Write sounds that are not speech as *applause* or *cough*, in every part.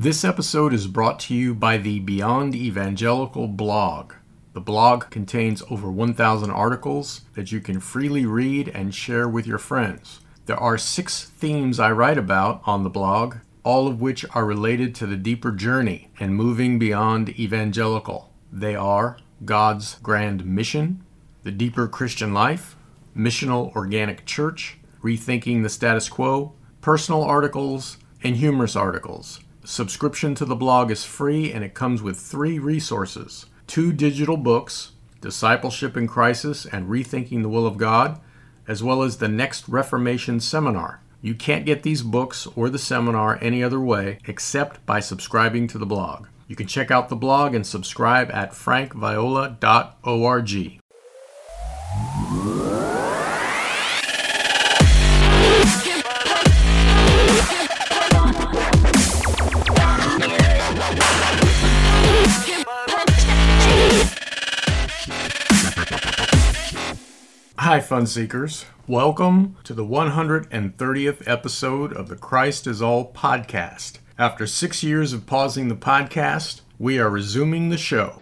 This episode is brought to you by the Beyond Evangelical blog. The blog contains over 1,000 articles that you can freely read and share with your friends. There are six themes I write about on the blog, all of which are related to the deeper journey and moving beyond evangelical. They are God's grand mission, the deeper Christian life, missional organic church, rethinking the status quo, personal articles, and humorous articles. Subscription to the blog is free and it comes with three resources two digital books, Discipleship in Crisis and Rethinking the Will of God, as well as the Next Reformation Seminar. You can't get these books or the seminar any other way except by subscribing to the blog. You can check out the blog and subscribe at frankviola.org. Hi, fun seekers. Welcome to the 130th episode of the Christ is All podcast. After six years of pausing the podcast, we are resuming the show.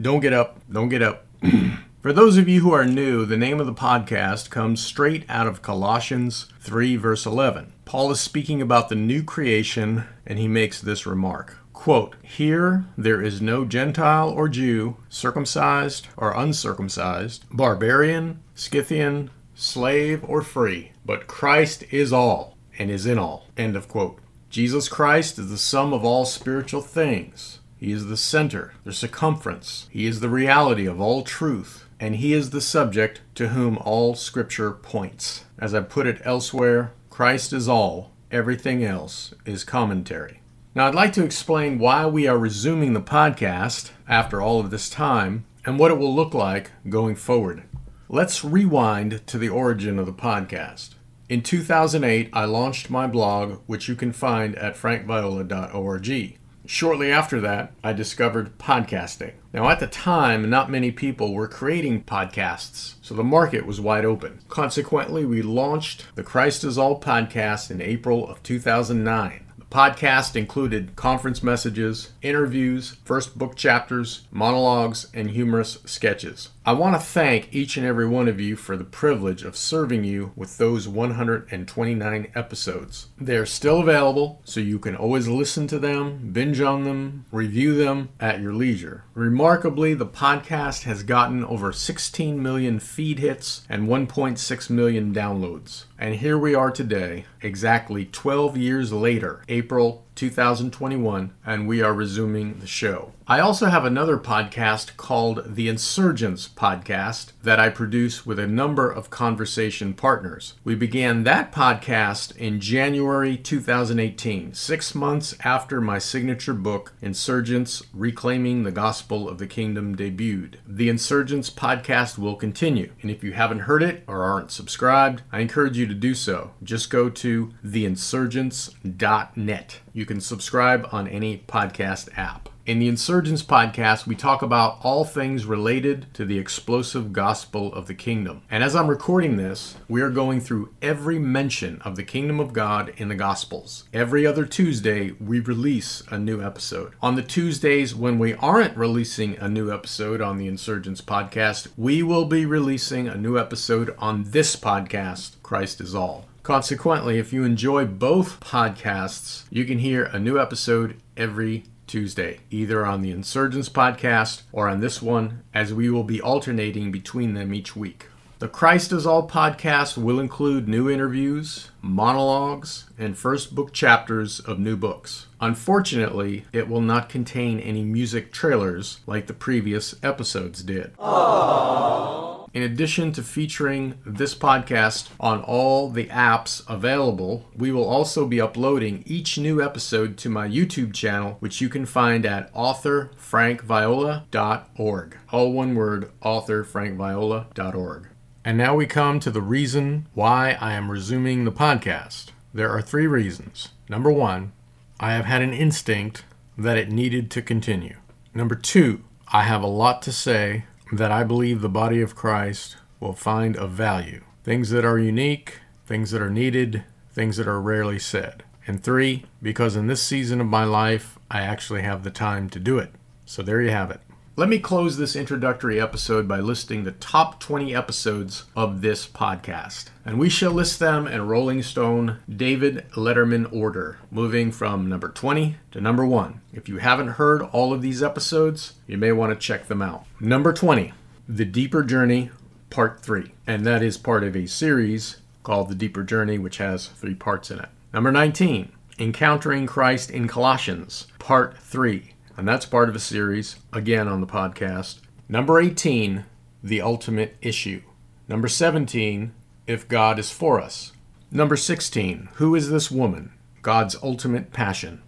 Don't get up. Don't get up. *clears throat* For those of you who are new, the name of the podcast comes straight out of Colossians 3, verse 11. Paul is speaking about the new creation, and he makes this remark Quote, Here there is no Gentile or Jew, circumcised or uncircumcised, barbarian, Scythian, slave or free, but Christ is all and is in all. End of quote. Jesus Christ is the sum of all spiritual things. He is the center, the circumference. He is the reality of all truth, and He is the subject to whom all Scripture points. As I put it elsewhere, Christ is all, everything else is commentary. Now, I'd like to explain why we are resuming the podcast after all of this time and what it will look like going forward. Let's rewind to the origin of the podcast. In 2008, I launched my blog, which you can find at frankviola.org. Shortly after that, I discovered podcasting. Now, at the time, not many people were creating podcasts, so the market was wide open. Consequently, we launched the Christ is All podcast in April of 2009 podcast included conference messages, interviews, first book chapters, monologues, and humorous sketches. I want to thank each and every one of you for the privilege of serving you with those 129 episodes. They're still available, so you can always listen to them, binge on them, review them at your leisure. Remarkably, the podcast has gotten over 16 million feed hits and 1.6 million downloads. And here we are today, exactly 12 years later, April 2021, and we are resuming the show. I also have another podcast called The Insurgents Podcast that I produce with a number of conversation partners. We began that podcast in January 2018, six months after my signature book, Insurgents Reclaiming the Gospel of the Kingdom, debuted. The Insurgents Podcast will continue, and if you haven't heard it or aren't subscribed, I encourage you to do so. Just go to theinsurgents.net. You can subscribe on any podcast app. In the Insurgents podcast, we talk about all things related to the explosive gospel of the kingdom. And as I'm recording this, we are going through every mention of the kingdom of God in the gospels. Every other Tuesday, we release a new episode. On the Tuesdays when we aren't releasing a new episode on the Insurgents podcast, we will be releasing a new episode on this podcast, Christ is All. Consequently, if you enjoy both podcasts, you can hear a new episode every Tuesday, either on the Insurgents podcast or on this one, as we will be alternating between them each week. The Christ is All podcast will include new interviews, monologues, and first book chapters of new books. Unfortunately, it will not contain any music trailers like the previous episodes did. Aww. In addition to featuring this podcast on all the apps available, we will also be uploading each new episode to my YouTube channel, which you can find at authorfrankviola.org. All one word, authorfrankviola.org. And now we come to the reason why I am resuming the podcast. There are three reasons. Number one, I have had an instinct that it needed to continue. Number two, I have a lot to say that I believe the body of Christ will find of value. Things that are unique, things that are needed, things that are rarely said. And three, because in this season of my life, I actually have the time to do it. So there you have it. Let me close this introductory episode by listing the top 20 episodes of this podcast. And we shall list them in Rolling Stone David Letterman order, moving from number 20 to number 1. If you haven't heard all of these episodes, you may want to check them out. Number 20, The Deeper Journey, Part 3. And that is part of a series called The Deeper Journey, which has three parts in it. Number 19, Encountering Christ in Colossians, Part 3 and that's part of a series, again on the podcast. Number 18, The Ultimate Issue. Number 17, If God is For Us. Number 16, Who is This Woman? God's Ultimate Passion.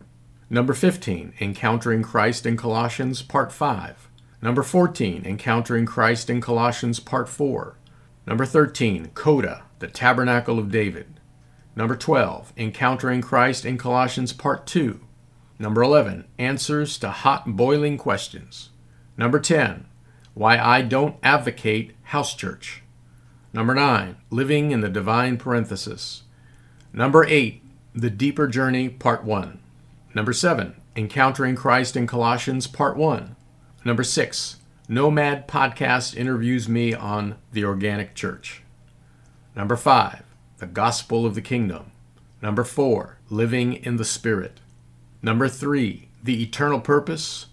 Number 15, Encountering Christ in Colossians, Part 5. Number 14, Encountering Christ in Colossians, Part 4. Number 13, Coda, the Tabernacle of David. Number 12, Encountering Christ in Colossians, Part 2. Number 11, answers to hot boiling questions. Number 10, why I don't advocate house church. Number 9, living in the divine parenthesis. Number 8, the deeper journey, part 1. Number 7, encountering Christ in Colossians, part 1. Number 6, Nomad Podcast interviews me on the organic church. Number 5, the gospel of the kingdom. Number 4, living in the spirit. Number three, the eternal purpose.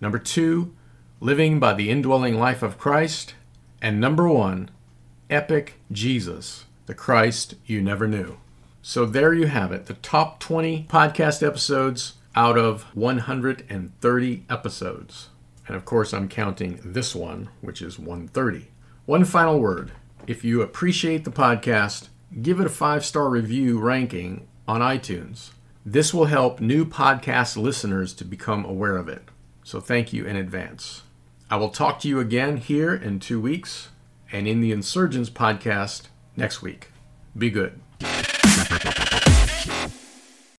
Number two, living by the indwelling life of Christ. And number one, epic Jesus, the Christ you never knew. So there you have it, the top 20 podcast episodes out of 130 episodes. And of course, I'm counting this one, which is 130. One final word if you appreciate the podcast, give it a five star review ranking on iTunes. This will help new podcast listeners to become aware of it. So thank you in advance. I will talk to you again here in two weeks and in the Insurgents podcast next week. Be good.